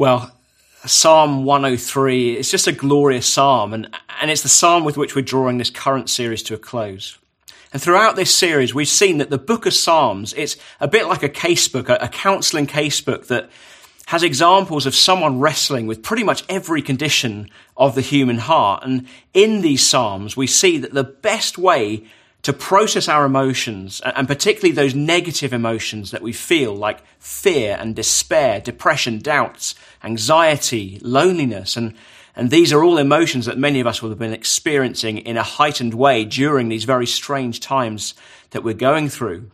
Well, Psalm 103 is just a glorious psalm, and, and it's the psalm with which we're drawing this current series to a close. And throughout this series, we've seen that the book of Psalms, it's a bit like a casebook, a, a counseling casebook that has examples of someone wrestling with pretty much every condition of the human heart. And in these Psalms, we see that the best way to process our emotions, and particularly those negative emotions that we feel, like fear and despair, depression, doubts, anxiety, loneliness, and, and these are all emotions that many of us will have been experiencing in a heightened way during these very strange times that we're going through.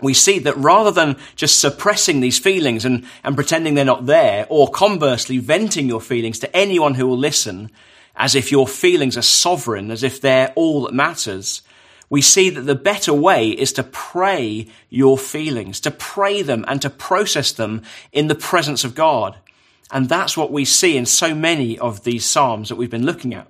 We see that rather than just suppressing these feelings and, and pretending they're not there, or conversely venting your feelings to anyone who will listen, as if your feelings are sovereign, as if they're all that matters, we see that the better way is to pray your feelings, to pray them and to process them in the presence of God. And that's what we see in so many of these Psalms that we've been looking at.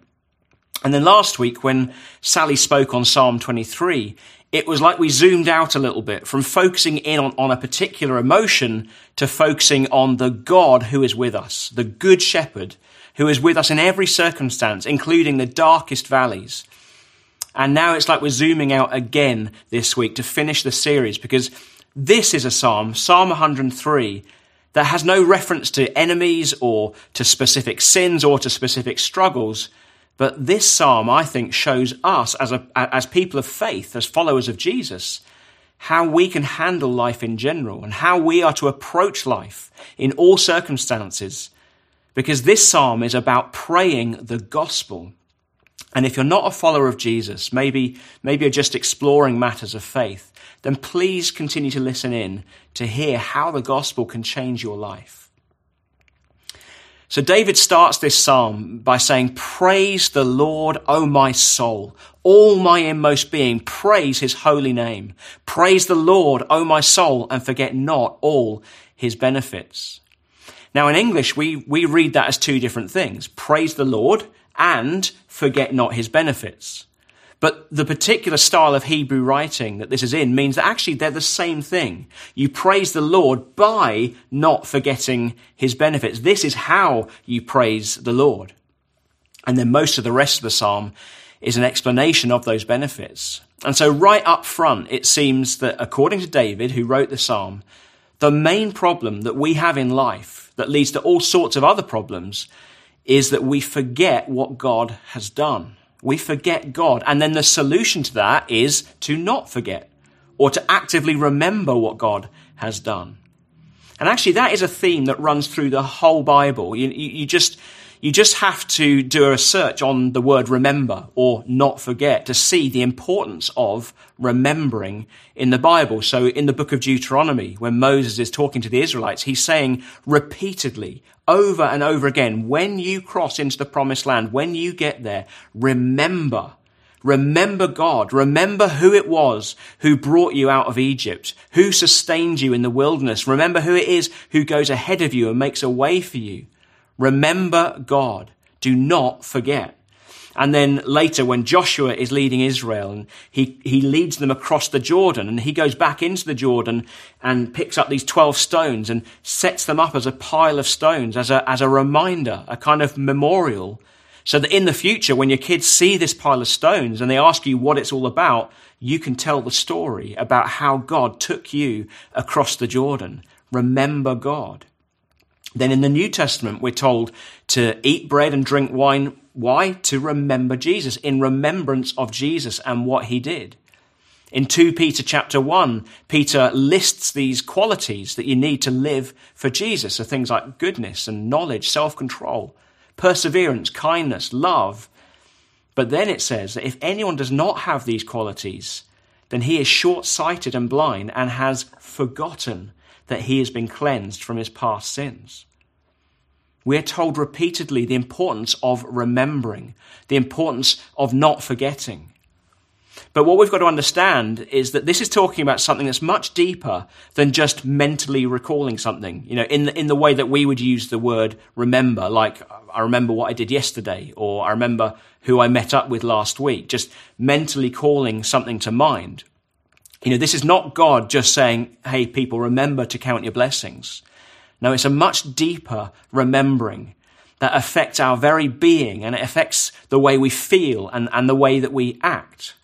And then last week, when Sally spoke on Psalm 23, it was like we zoomed out a little bit from focusing in on, on a particular emotion to focusing on the God who is with us, the good shepherd who is with us in every circumstance, including the darkest valleys. And now it's like we're zooming out again this week to finish the series because this is a psalm, Psalm 103, that has no reference to enemies or to specific sins or to specific struggles. But this psalm, I think, shows us as, a, as people of faith, as followers of Jesus, how we can handle life in general and how we are to approach life in all circumstances. Because this psalm is about praying the gospel. And if you're not a follower of Jesus, maybe, maybe you're just exploring matters of faith, then please continue to listen in to hear how the gospel can change your life. So David starts this psalm by saying, Praise the Lord, O my soul. All my inmost being, praise his holy name. Praise the Lord, O my soul, and forget not all his benefits. Now in English, we, we read that as two different things. Praise the Lord and forget not his benefits. But the particular style of Hebrew writing that this is in means that actually they're the same thing. You praise the Lord by not forgetting his benefits. This is how you praise the Lord. And then most of the rest of the psalm is an explanation of those benefits. And so right up front, it seems that according to David, who wrote the psalm, the main problem that we have in life that leads to all sorts of other problems is that we forget what God has done. We forget God. And then the solution to that is to not forget or to actively remember what God has done. And actually, that is a theme that runs through the whole Bible. You, you, you just, you just have to do a search on the word remember or not forget to see the importance of remembering in the Bible. So in the book of Deuteronomy, when Moses is talking to the Israelites, he's saying repeatedly over and over again, when you cross into the promised land, when you get there, remember Remember God. Remember who it was who brought you out of Egypt, who sustained you in the wilderness. Remember who it is who goes ahead of you and makes a way for you. Remember God. Do not forget. And then later, when Joshua is leading Israel and he, he leads them across the Jordan and he goes back into the Jordan and picks up these 12 stones and sets them up as a pile of stones, as a, as a reminder, a kind of memorial. So that in the future, when your kids see this pile of stones and they ask you what it's all about, you can tell the story about how God took you across the Jordan. Remember God. Then in the New Testament, we're told to eat bread and drink wine. Why? To remember Jesus, in remembrance of Jesus and what he did. In 2 Peter chapter 1, Peter lists these qualities that you need to live for Jesus. So things like goodness and knowledge, self-control, perseverance, kindness, love. But then it says that if anyone does not have these qualities, then he is short-sighted and blind and has forgotten that he has been cleansed from his past sins. We're told repeatedly the importance of remembering, the importance of not forgetting. But what we've got to understand is that this is talking about something that's much deeper than just mentally recalling something. You know, in the, in the way that we would use the word remember, like I remember what I did yesterday, or I remember who I met up with last week, just mentally calling something to mind. You know, this is not God just saying, hey, people, remember to count your blessings. No, it's a much deeper remembering that affects our very being and it affects the way we feel and, and the way that we act.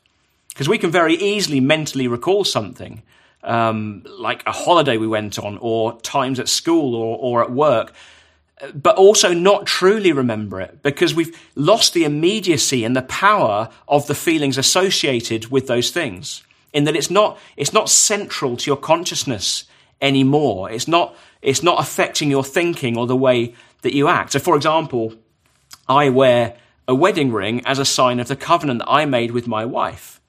Because we can very easily mentally recall something, um, like a holiday we went on, or times at school or, or at work, but also not truly remember it because we've lost the immediacy and the power of the feelings associated with those things. In that it's not, it's not central to your consciousness anymore. It's not, it's not affecting your thinking or the way that you act. So, for example, I wear a wedding ring as a sign of the covenant that I made with my wife.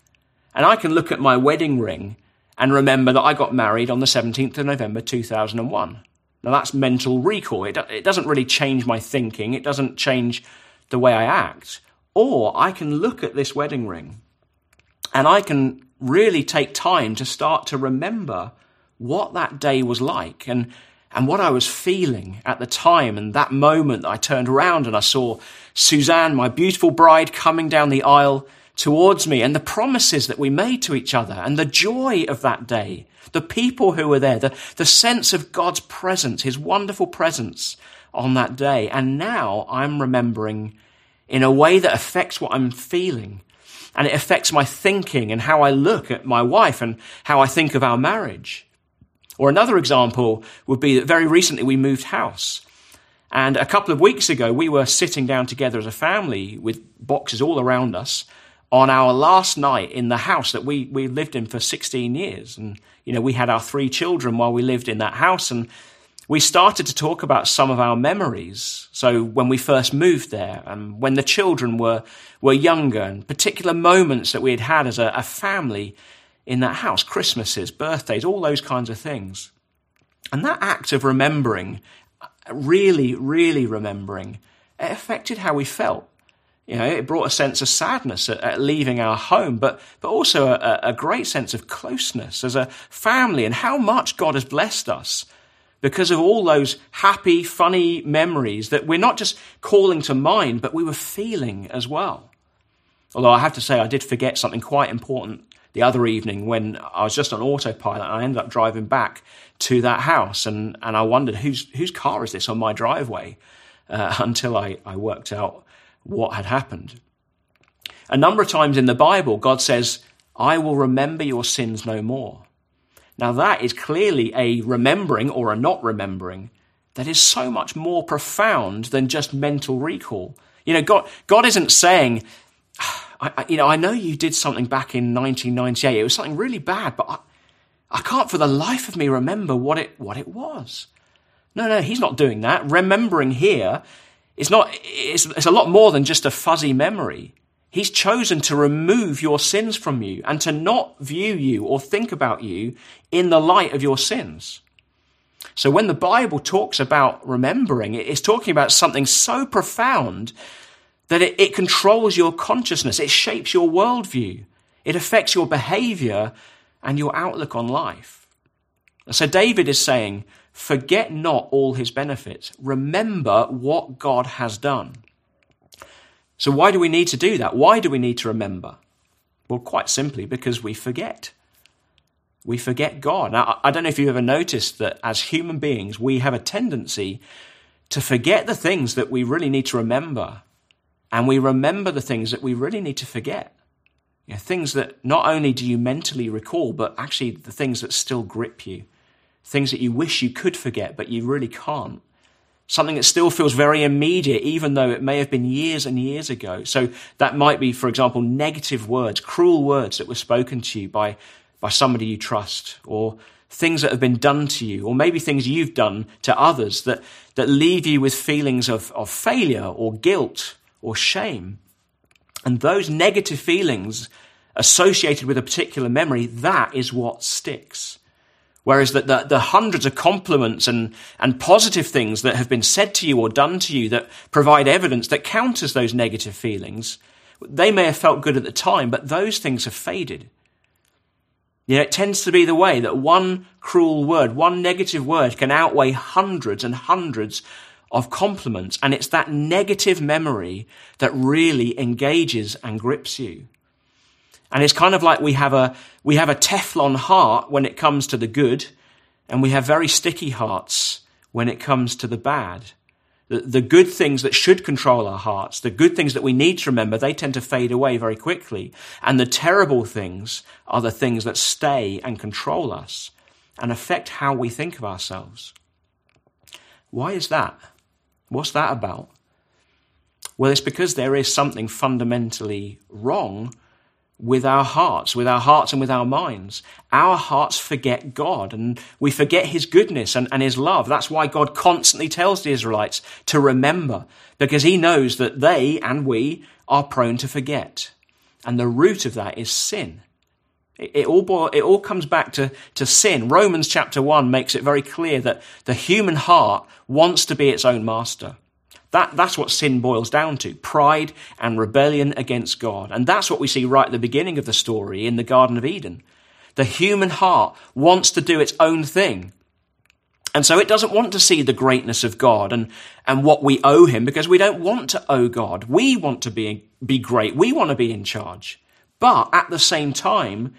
And I can look at my wedding ring and remember that I got married on the 17th of November 2001. Now that's mental recall. It, it doesn't really change my thinking. It doesn't change the way I act. Or I can look at this wedding ring and I can really take time to start to remember what that day was like and, and what I was feeling at the time and that moment I turned around and I saw Suzanne, my beautiful bride, coming down the aisle towards me and the promises that we made to each other and the joy of that day, the people who were there, the, the sense of God's presence, his wonderful presence on that day. And now I'm remembering in a way that affects what I'm feeling and it affects my thinking and how I look at my wife and how I think of our marriage. Or another example would be that very recently we moved house. And a couple of weeks ago, we were sitting down together as a family with boxes all around us on our last night in the house that we, we lived in for 16 years. And, you know, we had our three children while we lived in that house. And we started to talk about some of our memories. So when we first moved there and when the children were, were younger and particular moments that we had had as a, a family in that house, Christmases, birthdays, all those kinds of things. And that act of remembering, really, really remembering, it affected how we felt. You know, it brought a sense of sadness at, at leaving our home, but, but also a, a great sense of closeness as a family and how much God has blessed us because of all those happy, funny memories that we're not just calling to mind, but we were feeling as well. Although I have to say, I did forget something quite important the other evening when I was just on autopilot and I ended up driving back to that house and, and I wondered whose, whose car is this on my driveway uh, until I, I worked out what had happened. A number of times in the Bible, God says, I will remember your sins no more. Now, that is clearly a remembering or a not remembering that is so much more profound than just mental recall. You know, God, God isn't saying, I, I, you know, I know you did something back in 1998. It was something really bad, but I, I can't for the life of me remember what it, what it was. No, no, he's not doing that. Remembering here is not, it's, it's a lot more than just a fuzzy memory. He's chosen to remove your sins from you and to not view you or think about you in the light of your sins. So when the Bible talks about remembering, it's talking about something so profound that it, it controls your consciousness. It shapes your worldview. It affects your behavior and your outlook on life. So David is saying, forget not all his benefits. Remember what God has done. So, why do we need to do that? Why do we need to remember? Well, quite simply because we forget. We forget God. Now, I don't know if you've ever noticed that as human beings, we have a tendency to forget the things that we really need to remember. And we remember the things that we really need to forget. You know, things that not only do you mentally recall, but actually the things that still grip you. Things that you wish you could forget, but you really can't something that still feels very immediate, even though it may have been years and years ago. So that might be, for example, negative words, cruel words that were spoken to you by, by somebody you trust, or things that have been done to you, or maybe things you've done to others that, that leave you with feelings of, of failure or guilt or shame. And those negative feelings associated with a particular memory, that is what sticks. Whereas the, the, the, hundreds of compliments and, and positive things that have been said to you or done to you that provide evidence that counters those negative feelings, they may have felt good at the time, but those things have faded. You know, it tends to be the way that one cruel word, one negative word can outweigh hundreds and hundreds of compliments. And it's that negative memory that really engages and grips you. And it's kind of like we have a, we have a Teflon heart when it comes to the good, and we have very sticky hearts when it comes to the bad. The, the good things that should control our hearts, the good things that we need to remember, they tend to fade away very quickly. And the terrible things are the things that stay and control us and affect how we think of ourselves. Why is that? What's that about? Well, it's because there is something fundamentally wrong with our hearts, with our hearts and with our minds. Our hearts forget God and we forget His goodness and, and, His love. That's why God constantly tells the Israelites to remember because He knows that they and we are prone to forget. And the root of that is sin. It, all, boil, it all comes back to, to sin. Romans chapter 1 makes it very clear that the human heart wants to be its own master. That, that's what sin boils down to pride and rebellion against God. And that's what we see right at the beginning of the story in the Garden of Eden. The human heart wants to do its own thing. And so it doesn't want to see the greatness of God and, and what we owe him because we don't want to owe God. We want to be, be great. We want to be in charge. But at the same time,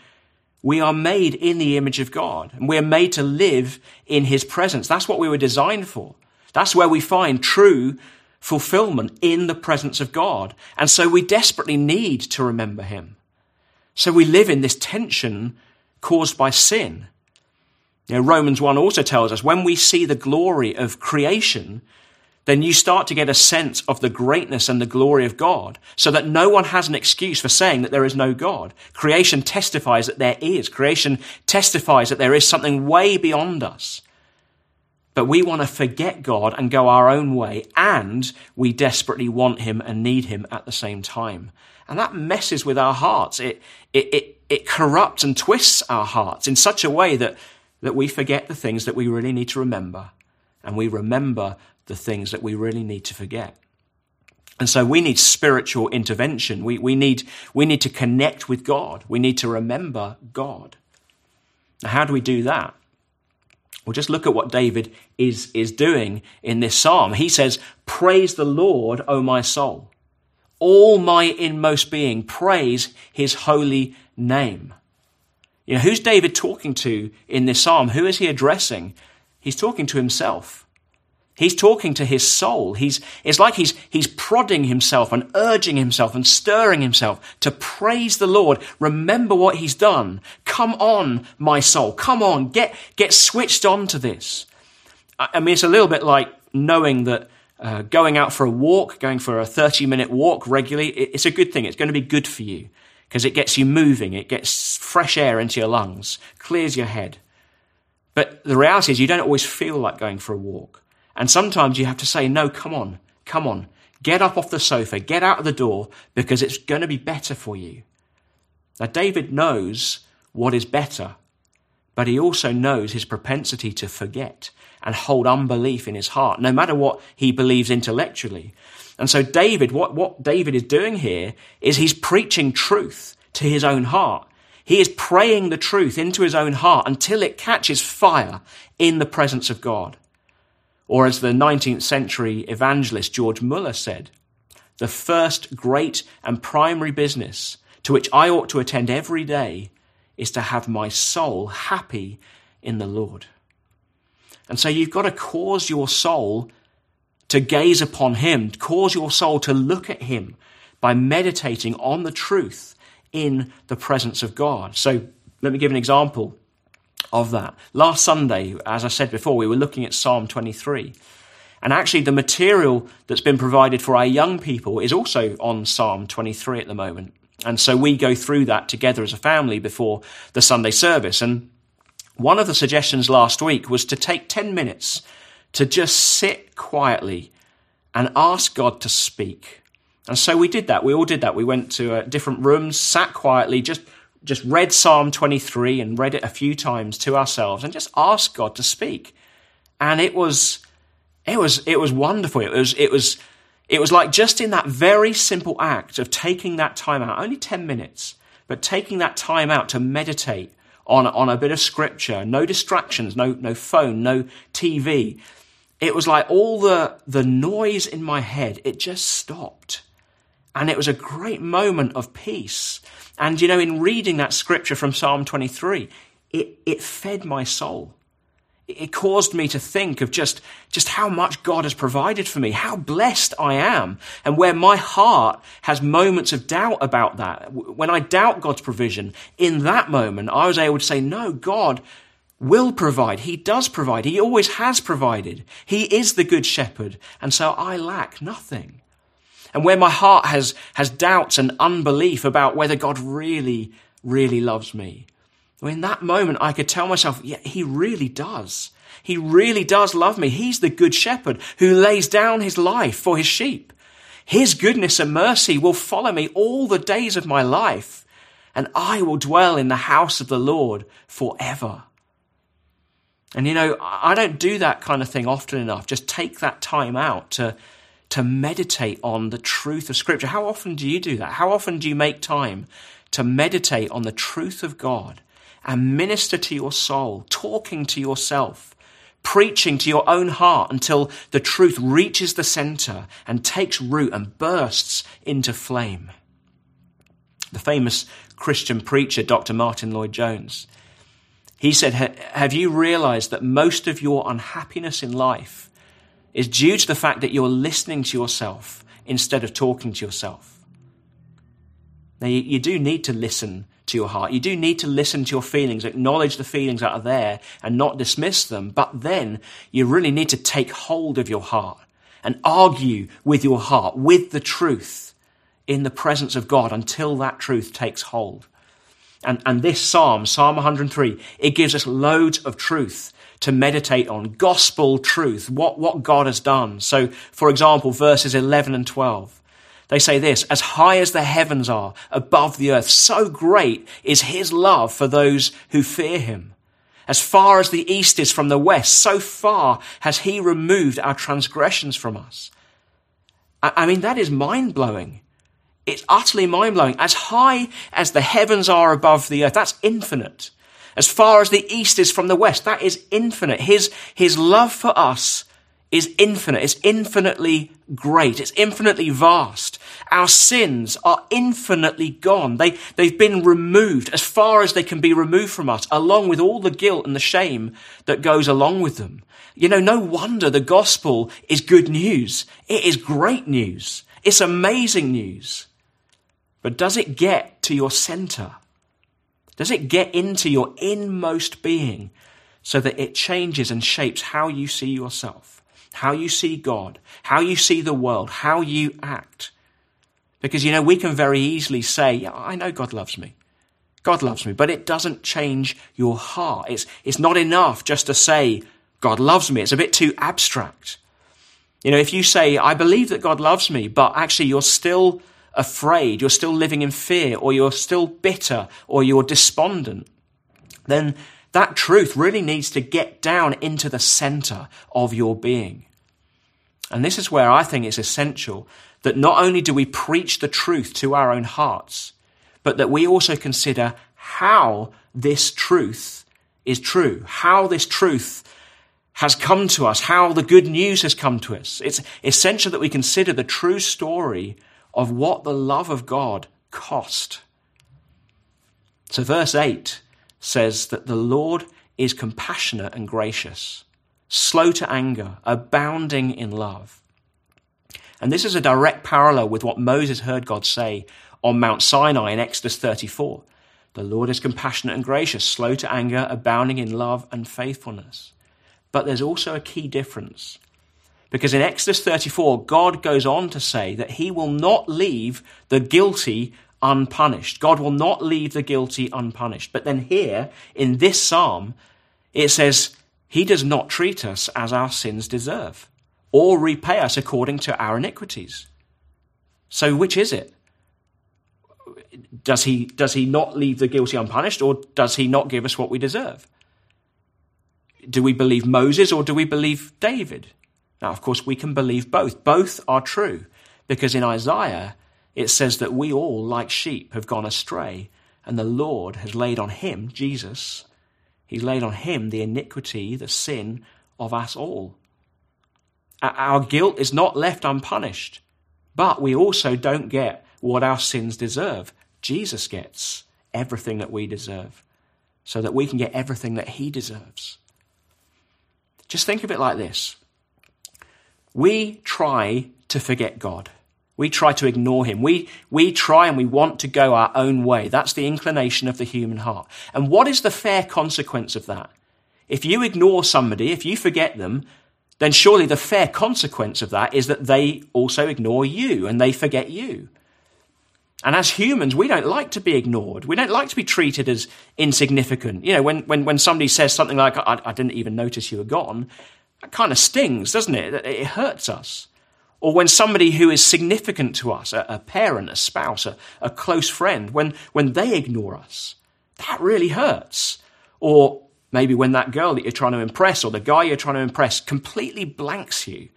we are made in the image of God and we are made to live in his presence. That's what we were designed for. That's where we find true fulfillment in the presence of God. And so we desperately need to remember him. So we live in this tension caused by sin. You know, Romans 1 also tells us when we see the glory of creation, then you start to get a sense of the greatness and the glory of God, so that no one has an excuse for saying that there is no God. Creation testifies that there is. Creation testifies that there is something way beyond us. But we want to forget God and go our own way, and we desperately want Him and need Him at the same time. And that messes with our hearts. It, it, it, it corrupts and twists our hearts in such a way that, that we forget the things that we really need to remember, and we remember the things that we really need to forget. And so we need spiritual intervention. We, we, need, we need to connect with God. We need to remember God. Now, how do we do that? Well, just look at what David is, is doing in this psalm. He says, Praise the Lord, O my soul. All my inmost being, praise his holy name. You know, who's David talking to in this psalm? Who is he addressing? He's talking to himself. He's talking to his soul. He's, it's like he's, he's prodding himself and urging himself and stirring himself to praise the Lord. Remember what he's done. Come on, my soul. Come on. Get, get switched on to this. I mean, it's a little bit like knowing that uh, going out for a walk, going for a 30 minute walk regularly, it's a good thing. It's going to be good for you because it gets you moving. It gets fresh air into your lungs, clears your head. But the reality is you don't always feel like going for a walk. And sometimes you have to say, no, come on, come on, get up off the sofa, get out of the door, because it's going to be better for you. Now, David knows what is better, but he also knows his propensity to forget and hold unbelief in his heart, no matter what he believes intellectually. And so, David, what, what David is doing here is he's preaching truth to his own heart. He is praying the truth into his own heart until it catches fire in the presence of God. Or as the 19th century evangelist George Muller said, the first great and primary business to which I ought to attend every day is to have my soul happy in the Lord. And so you've got to cause your soul to gaze upon Him, cause your soul to look at Him by meditating on the truth in the presence of God. So let me give an example of that. Last Sunday, as I said before, we were looking at Psalm 23. And actually, the material that's been provided for our young people is also on Psalm 23 at the moment. And so we go through that together as a family before the Sunday service. And one of the suggestions last week was to take 10 minutes to just sit quietly and ask God to speak. And so we did that. We all did that. We went to uh, different rooms, sat quietly, just just read Psalm 23 and read it a few times to ourselves and just asked God to speak. And it was, it was, it was wonderful. It was, it was, it was like just in that very simple act of taking that time out, only 10 minutes, but taking that time out to meditate on, on a bit of scripture, no distractions, no, no phone, no TV. It was like all the, the noise in my head, it just stopped. And it was a great moment of peace. And you know, in reading that scripture from Psalm 23, it, it fed my soul. it caused me to think of just, just how much God has provided for me, how blessed I am, and where my heart has moments of doubt about that. When I doubt God's provision, in that moment, I was able to say, no, God will provide. He does provide. He always has provided. He is the good shepherd, and so I lack nothing. And where my heart has, has doubts and unbelief about whether God really, really loves me, in that moment, I could tell myself, yeah, he really does. He really does love me. He's the good shepherd who lays down his life for his sheep. His goodness and mercy will follow me all the days of my life, and I will dwell in the house of the Lord forever. And you know, I don't do that kind of thing often enough. Just take that time out to, to meditate on the truth of Scripture. How often do you do that? How often do you make time to meditate on the truth of God? and minister to your soul, talking to yourself, preaching to your own heart until the truth reaches the center and takes root and bursts into flame. The famous Christian preacher, Dr. Martyn Lloyd-Jones, he said, Have you realized that most of your unhappiness in life is due to the fact that you're listening to yourself instead of talking to yourself? Now, you, you do need to listen to your heart. You do need to listen to your feelings, acknowledge the feelings that are there and not dismiss them. But then you really need to take hold of your heart and argue with your heart, with the truth in the presence of God until that truth takes hold. And, and this psalm, Psalm 103, it gives us loads of truth to meditate on, gospel truth, what, what God has done. So, for example, verses 11 and 12. They say this, as high as the heavens are above the earth, so great is his love for those who fear him. As far as the east is from the west, so far has he removed our transgressions from us. I mean, that is mind blowing. It's utterly mind blowing. As high as the heavens are above the earth, that's infinite. As far as the east is from the west, that is infinite. His, his love for us is infinite. It's infinitely great. It's infinitely vast. Our sins are infinitely gone. They, they've been removed as far as they can be removed from us, along with all the guilt and the shame that goes along with them. You know, no wonder the gospel is good news. It is great news. It's amazing news. But does it get to your center? Does it get into your inmost being so that it changes and shapes how you see yourself? how you see God, how you see the world, how you act. Because, you know, we can very easily say, yeah, I know God loves me. God loves me, but it doesn't change your heart. It's, it's not enough just to say, God loves me. It's a bit too abstract. You know, if you say, I believe that God loves me, but actually you're still afraid, you're still living in fear, or you're still bitter, or you're despondent, then that truth really needs to get down into the center of your being. And this is where I think it's essential that not only do we preach the truth to our own hearts, but that we also consider how this truth is true, how this truth has come to us, how the good news has come to us. It's essential that we consider the true story of what the love of God cost. So, verse 8 says that the Lord is compassionate and gracious, slow to anger, abounding in love. And this is a direct parallel with what Moses heard God say on Mount Sinai in Exodus 34. The Lord is compassionate and gracious, slow to anger, abounding in love and faithfulness. But there's also a key difference. Because in Exodus 34, God goes on to say that he will not leave the guilty unpunished. God will not leave the guilty unpunished. But then here, in this psalm, it says, He does not treat us as our sins deserve, or repay us according to our iniquities. So which is it? Does he, does he not leave the guilty unpunished, or does he not give us what we deserve? Do we believe Moses or do we believe David? Now, of course, we can believe both. Both are true, because in Isaiah, it says that we all, like sheep, have gone astray, and the Lord has laid on him, Jesus, he's laid on him the iniquity, the sin of us all. Our guilt is not left unpunished, but we also don't get what our sins deserve. Jesus gets everything that we deserve, so that we can get everything that he deserves. Just think of it like this. We try to forget God. We try to ignore him. We, we try and we want to go our own way. That's the inclination of the human heart. And what is the fair consequence of that? If you ignore somebody, if you forget them, then surely the fair consequence of that is that they also ignore you and they forget you. And as humans, we don't like to be ignored. We don't like to be treated as insignificant. You know, when, when, when somebody says something like, I, I didn't even notice you were gone, that kind of stings, doesn't it? It hurts us. Or when somebody who is significant to us, a, a parent, a spouse, a, a close friend, when, when they ignore us, that really hurts. Or maybe when that girl that you're trying to impress or the guy you're trying to impress completely blanks you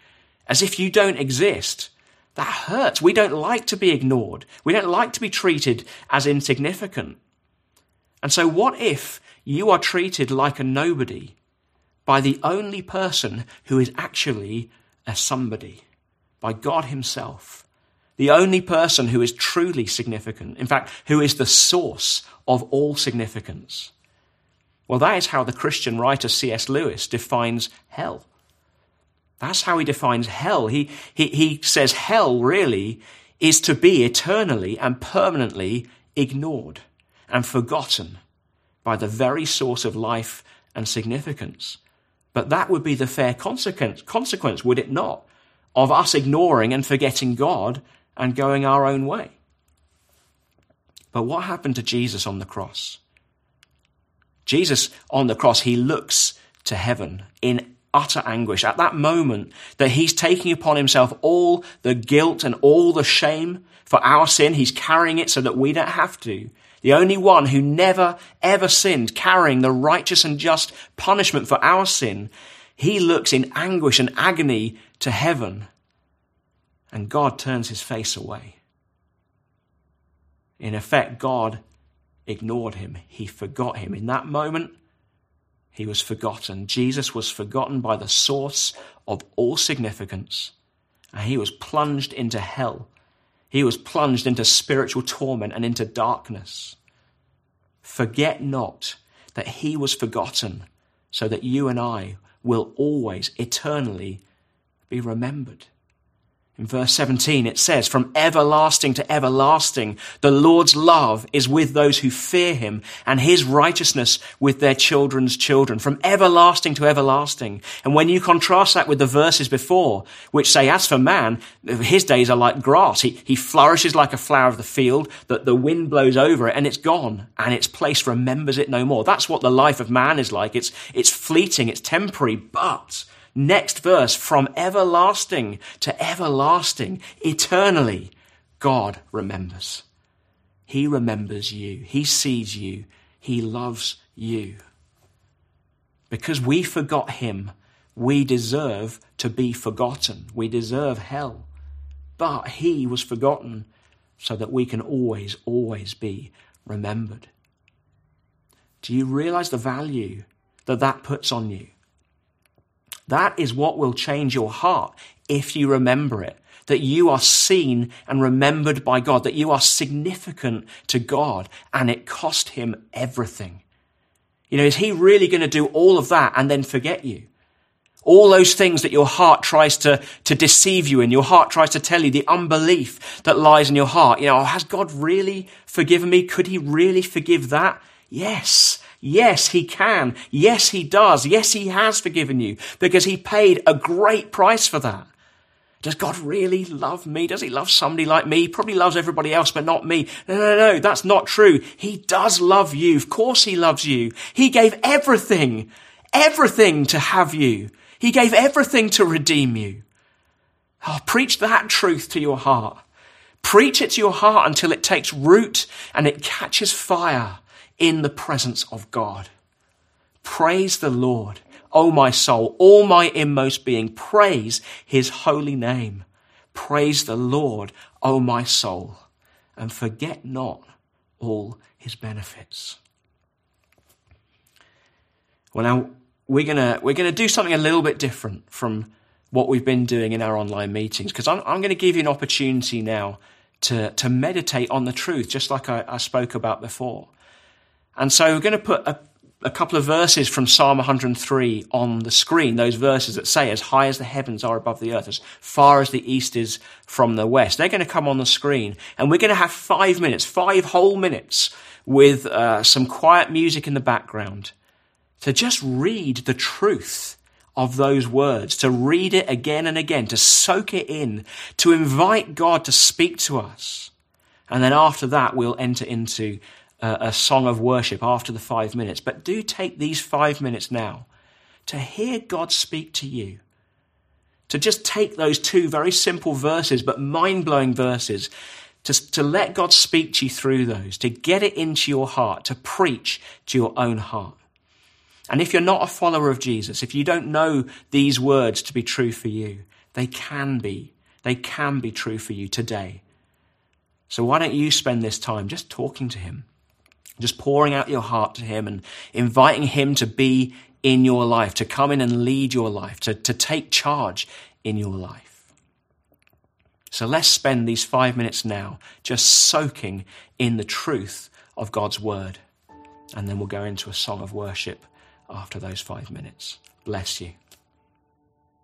as if you don't exist. That hurts. We don't like to be ignored. We don't like to be treated as insignificant. And so, what if you are treated like a nobody by the only person who is actually a somebody? by God Himself, the only person who is truly significant, in fact, who is the source of all significance. Well, that is how the Christian writer C.S. Lewis defines hell. That's how he defines hell. He, he, he says hell really is to be eternally and permanently ignored and forgotten by the very source of life and significance. But that would be the fair consequence, consequence would it not? of us ignoring and forgetting God and going our own way. But what happened to Jesus on the cross? Jesus on the cross, he looks to heaven in utter anguish at that moment that he's taking upon himself all the guilt and all the shame for our sin. He's carrying it so that we don't have to. The only one who never ever sinned, carrying the righteous and just punishment for our sin. He looks in anguish and agony to heaven, and God turns his face away. In effect, God ignored him. He forgot him. In that moment, he was forgotten. Jesus was forgotten by the source of all significance, and he was plunged into hell. He was plunged into spiritual torment and into darkness. Forget not that he was forgotten, so that you and I will always, eternally be remembered. In verse 17, it says, From everlasting to everlasting, the Lord's love is with those who fear him, and his righteousness with their children's children. From everlasting to everlasting. And when you contrast that with the verses before, which say, As for man, his days are like grass. He, he flourishes like a flower of the field, that the wind blows over it, and it's gone, and its place remembers it no more. That's what the life of man is like. It's, it's fleeting, it's temporary, but Next verse, from everlasting to everlasting, eternally, God remembers. He remembers you. He sees you. He loves you. Because we forgot him, we deserve to be forgotten. We deserve hell. But he was forgotten so that we can always, always be remembered. Do you realize the value that that puts on you? That is what will change your heart if you remember it. That you are seen and remembered by God, that you are significant to God, and it cost him everything. You know, is he really going to do all of that and then forget you? All those things that your heart tries to, to deceive you in, your heart tries to tell you, the unbelief that lies in your heart. You know, oh, has God really forgiven me? Could he really forgive that? Yes. Yes, he can. Yes, he does. Yes, he has forgiven you because he paid a great price for that. Does God really love me? Does he love somebody like me? He probably loves everybody else, but not me. No, no, no, that's not true. He does love you. Of course he loves you. He gave everything, everything to have you. He gave everything to redeem you. Oh, preach that truth to your heart. Preach it to your heart until it takes root and it catches fire in the presence of God. Praise the Lord, O my soul, all my inmost being, praise his holy name. Praise the Lord, O my soul, and forget not all his benefits. Well, now we're gonna we're gonna do something a little bit different from what we've been doing in our online meetings because I'm, I'm going to give you an opportunity now to to meditate on the truth, just like I, I spoke about before. And so we're going to put a, a couple of verses from Psalm 103 on the screen, those verses that say, as high as the heavens are above the earth, as far as the east is from the west. They're going to come on the screen and we're going to have five minutes, five whole minutes with uh, some quiet music in the background to just read the truth of those words, to read it again and again, to soak it in, to invite God to speak to us. And then after that, we'll enter into a, song of worship after the five minutes. But do take these five minutes now to hear God speak to you. To just take those two very simple verses, but mind blowing verses, to, to let God speak to you through those, to get it into your heart, to preach to your own heart. And if you're not a follower of Jesus, if you don't know these words to be true for you, they can be. They can be true for you today. So why don't you spend this time just talking to him, just pouring out your heart to him and inviting him to be in your life, to come in and lead your life, to, to take charge in your life. So let's spend these five minutes now just soaking in the truth of God's word. And then we'll go into a song of worship after those five minutes. Bless you.